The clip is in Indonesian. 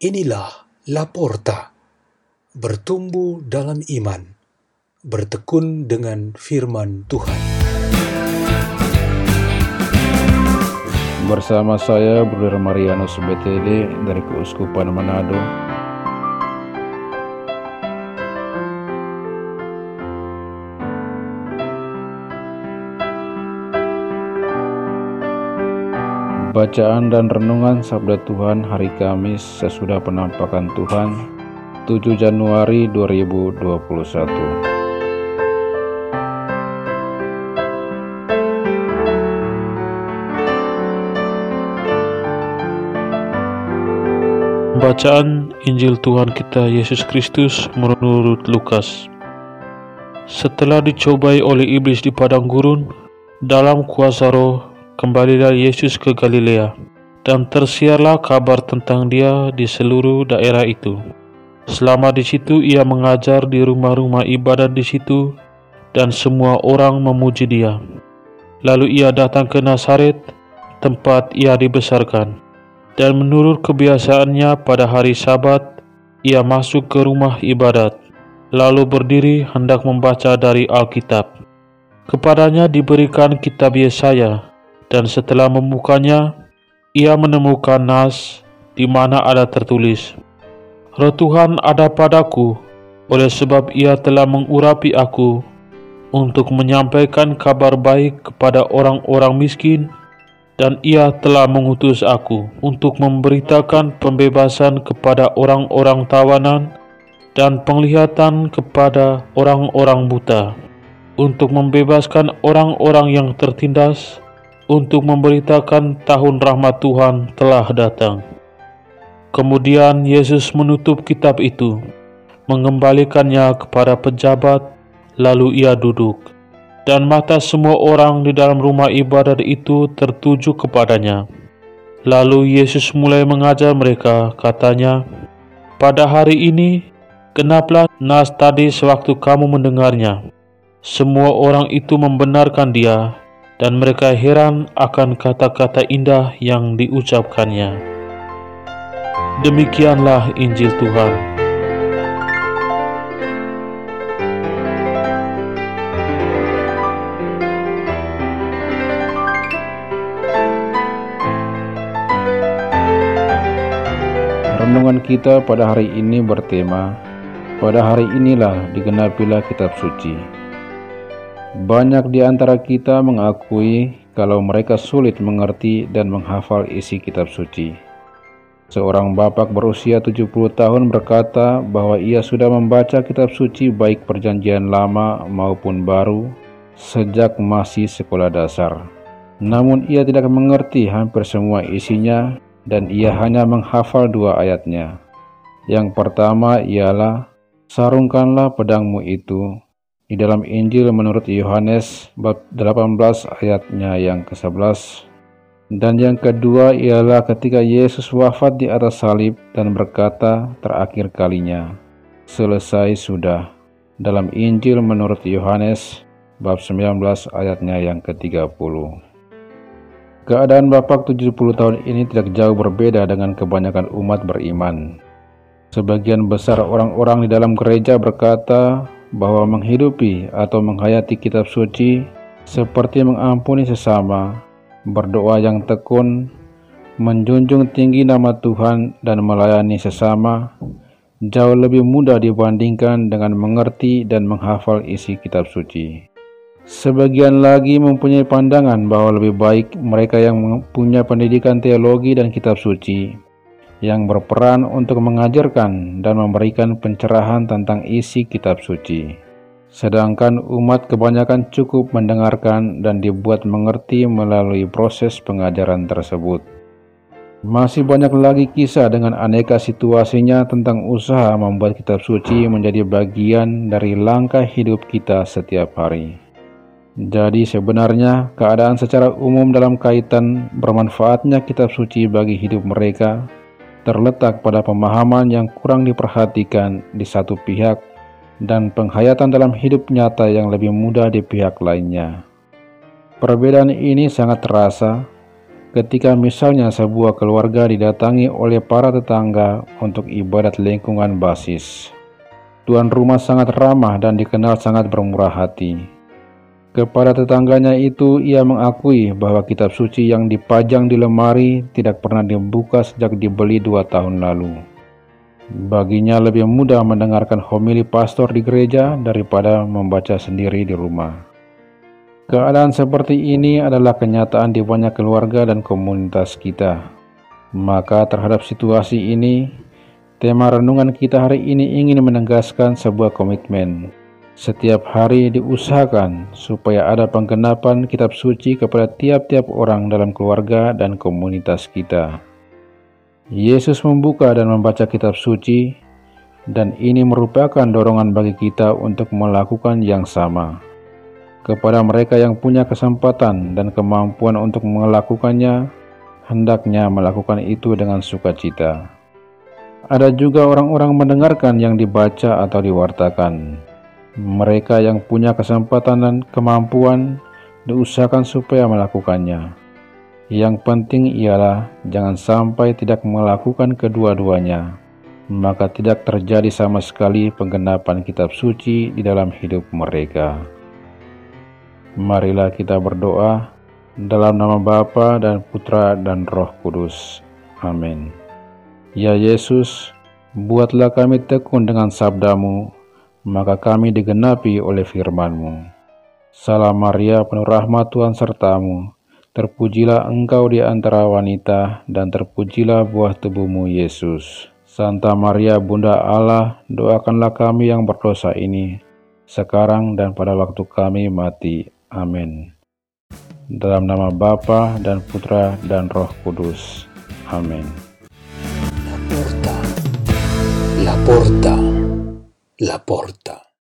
Inilah Laporta, bertumbuh dalam iman, bertekun dengan firman Tuhan. Bersama saya Bruder Marianus BTD dari Keuskupan Manado. Bacaan dan renungan Sabda Tuhan hari Kamis sesudah penampakan Tuhan 7 Januari 2021. Bacaan Injil Tuhan kita Yesus Kristus menurut Lukas. Setelah dicobai oleh iblis di padang gurun, dalam kuasa roh kembalilah Yesus ke Galilea, dan tersiarlah kabar tentang dia di seluruh daerah itu. Selama di situ ia mengajar di rumah-rumah ibadat di situ, dan semua orang memuji dia. Lalu ia datang ke Nazaret, tempat ia dibesarkan dan menurut kebiasaannya pada hari Sabat, ia masuk ke rumah ibadat, lalu berdiri hendak membaca dari Alkitab. Kepadanya diberikan kitab Yesaya, dan setelah membukanya, ia menemukan nas di mana ada tertulis, Roh Tuhan ada padaku, oleh sebab ia telah mengurapi aku untuk menyampaikan kabar baik kepada orang-orang miskin, dan ia telah mengutus aku untuk memberitakan pembebasan kepada orang-orang tawanan dan penglihatan kepada orang-orang buta, untuk membebaskan orang-orang yang tertindas, untuk memberitakan tahun rahmat Tuhan telah datang. Kemudian Yesus menutup kitab itu, mengembalikannya kepada pejabat, lalu ia duduk dan mata semua orang di dalam rumah ibadat itu tertuju kepadanya. Lalu Yesus mulai mengajar mereka, katanya, Pada hari ini, kenapa nas tadi sewaktu kamu mendengarnya? Semua orang itu membenarkan dia, dan mereka heran akan kata-kata indah yang diucapkannya. Demikianlah Injil Tuhan. Renungan kita pada hari ini bertema, pada hari inilah digenapilah kitab suci. Banyak di antara kita mengakui kalau mereka sulit mengerti dan menghafal isi kitab suci. Seorang bapak berusia 70 tahun berkata bahwa ia sudah membaca kitab suci baik perjanjian lama maupun baru sejak masih sekolah dasar. Namun ia tidak mengerti hampir semua isinya dan ia hanya menghafal dua ayatnya. Yang pertama ialah, Sarungkanlah pedangmu itu, di dalam Injil menurut Yohanes bab 18 ayatnya yang ke-11. Dan yang kedua ialah ketika Yesus wafat di atas salib dan berkata terakhir kalinya, Selesai sudah, dalam Injil menurut Yohanes bab 19 ayatnya yang ke-30. Keadaan Bapak 70 tahun ini tidak jauh berbeda dengan kebanyakan umat beriman. Sebagian besar orang-orang di dalam gereja berkata bahwa menghidupi atau menghayati kitab suci seperti mengampuni sesama, berdoa yang tekun, menjunjung tinggi nama Tuhan dan melayani sesama jauh lebih mudah dibandingkan dengan mengerti dan menghafal isi kitab suci. Sebagian lagi mempunyai pandangan bahwa lebih baik mereka yang punya pendidikan teologi dan kitab suci yang berperan untuk mengajarkan dan memberikan pencerahan tentang isi kitab suci. Sedangkan umat kebanyakan cukup mendengarkan dan dibuat mengerti melalui proses pengajaran tersebut. Masih banyak lagi kisah dengan aneka situasinya tentang usaha membuat kitab suci menjadi bagian dari langkah hidup kita setiap hari. Jadi sebenarnya keadaan secara umum dalam kaitan bermanfaatnya kitab suci bagi hidup mereka terletak pada pemahaman yang kurang diperhatikan di satu pihak dan penghayatan dalam hidup nyata yang lebih mudah di pihak lainnya. Perbedaan ini sangat terasa ketika misalnya sebuah keluarga didatangi oleh para tetangga untuk ibadat lingkungan basis. Tuan rumah sangat ramah dan dikenal sangat bermurah hati. Kepada tetangganya itu, ia mengakui bahwa kitab suci yang dipajang di lemari tidak pernah dibuka sejak dibeli dua tahun lalu. Baginya lebih mudah mendengarkan homili pastor di gereja daripada membaca sendiri di rumah. Keadaan seperti ini adalah kenyataan di banyak keluarga dan komunitas kita. Maka terhadap situasi ini, tema renungan kita hari ini ingin menegaskan sebuah komitmen setiap hari diusahakan supaya ada penggenapan kitab suci kepada tiap-tiap orang dalam keluarga dan komunitas kita. Yesus membuka dan membaca kitab suci, dan ini merupakan dorongan bagi kita untuk melakukan yang sama. Kepada mereka yang punya kesempatan dan kemampuan untuk melakukannya, hendaknya melakukan itu dengan sukacita. Ada juga orang-orang mendengarkan yang dibaca atau diwartakan mereka yang punya kesempatan dan kemampuan diusahakan supaya melakukannya. Yang penting ialah jangan sampai tidak melakukan kedua-duanya, maka tidak terjadi sama sekali penggenapan kitab suci di dalam hidup mereka. Marilah kita berdoa dalam nama Bapa dan Putra dan Roh Kudus. Amin. Ya Yesus, buatlah kami tekun dengan sabdamu maka kami digenapi oleh firman-Mu. Salam Maria, penuh rahmat Tuhan sertamu, terpujilah engkau di antara wanita, dan terpujilah buah tubuhmu, Yesus. Santa Maria, Bunda Allah, doakanlah kami yang berdosa ini, sekarang dan pada waktu kami mati. Amin. Dalam nama Bapa dan Putra dan Roh Kudus. Amin. La porta, la porta la porta.